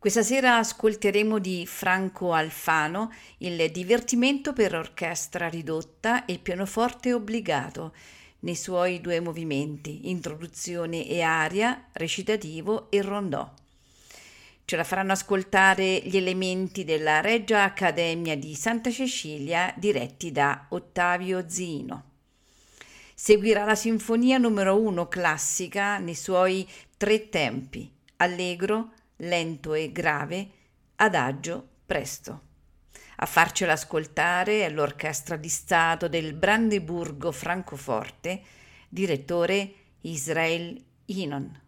Questa sera ascolteremo di Franco Alfano il divertimento per orchestra ridotta e pianoforte obbligato nei suoi due movimenti, introduzione e aria, recitativo e rondò. Ce la faranno ascoltare gli elementi della Regia Accademia di Santa Cecilia diretti da Ottavio Zino. Seguirà la sinfonia numero 1 classica nei suoi tre tempi, allegro, lento e grave, adagio, presto. A farcela ascoltare è l'Orchestra di Stato del Brandeburgo Francoforte, direttore Israel Inon.